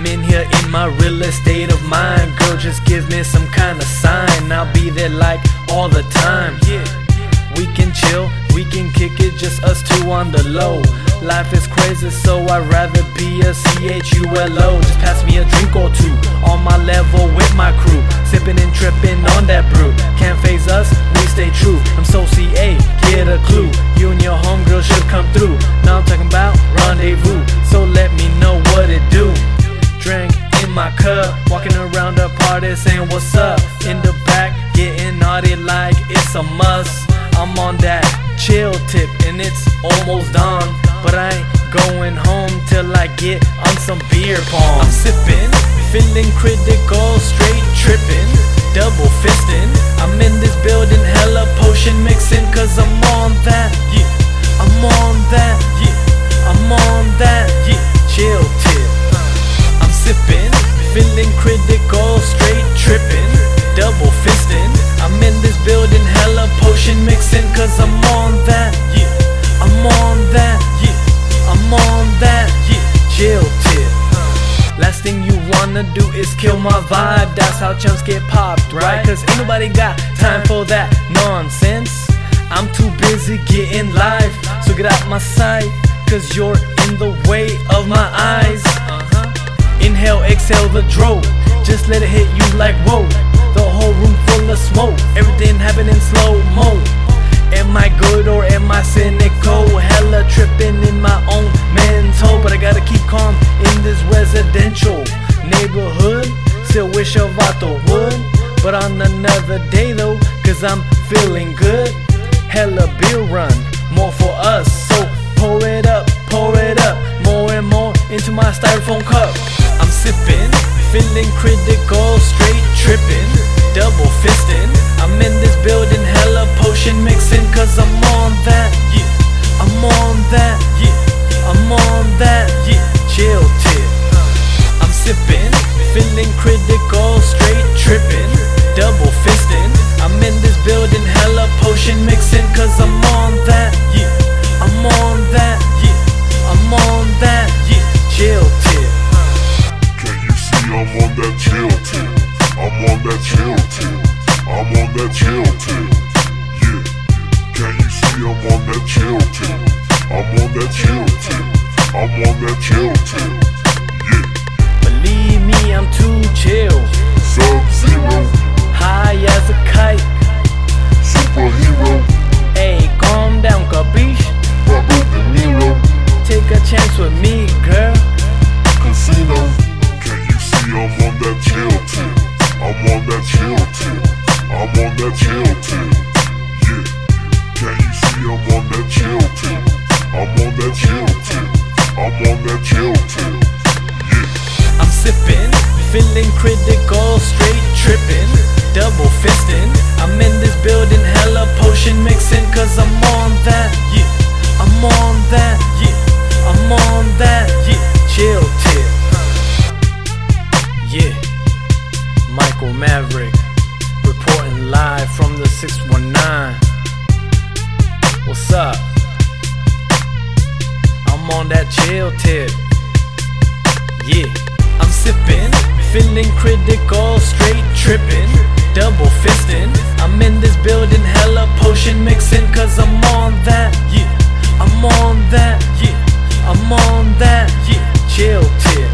I'm in here in my real estate of mind. Girl, just give me some kind of sign. I'll be there like all the time. Yeah. We can chill, we can kick it, just us two on the low. Life is crazy, so I'd rather be a C-H-U-L-O. Just pass me a drink or two, on my the saying what's up. In the back, getting naughty like it's a must. I'm on that chill tip and it's almost dawn. But I ain't going home till I get on some beer pong. I'm sipping, feeling critical, straight tripping, double fisting. I'm in this building, hella potion mixing, cause I'm on that, yeah. I'm on that, yeah. I'm on that, yeah. Mixing, cause I'm on that, yeah. I'm on that, yeah. I'm on that, yeah. Chill tip. Last thing you wanna do is kill my vibe. That's how chumps get popped, right? Cause ain't nobody got time for that nonsense. I'm too busy getting live, so get out my sight. Cause you're in the way of my eyes. Uh-huh. Inhale, exhale the dro. Just let it hit you like whoa. The whole room full of smoke. Everything happening slow mo. Am I good or am I cynical? Hella tripping in my own mental. But I gotta keep calm in this residential neighborhood. Still wish a vato would. But on another day though, cause I'm feeling good. Hella beer run, more for us. So pour it up, pour it up. More and more into my styrofoam cup. I'm sipping, feeling critical, straight tripping, double fisting. Potion mixing, cause I'm on that, yeah. I'm on that, yeah. I'm on chill tip? I'm on that chill tip. I'm on that chill tip. Yeah. Believe me, I'm too chill. Sub Zero, High as a kite. superhero, Ayy, calm down, capiche? Robert De Niro, Take a chance with me, girl. casino. Can you see I'm on that chill from the 619. What's up? I'm on that chill tip. Yeah, I'm sipping, feeling critical, straight tripping, double fisting. I'm in this building, hella potion mixing, cause I'm on that. Yeah, I'm on that. Yeah, I'm on that. Yeah, chill tip.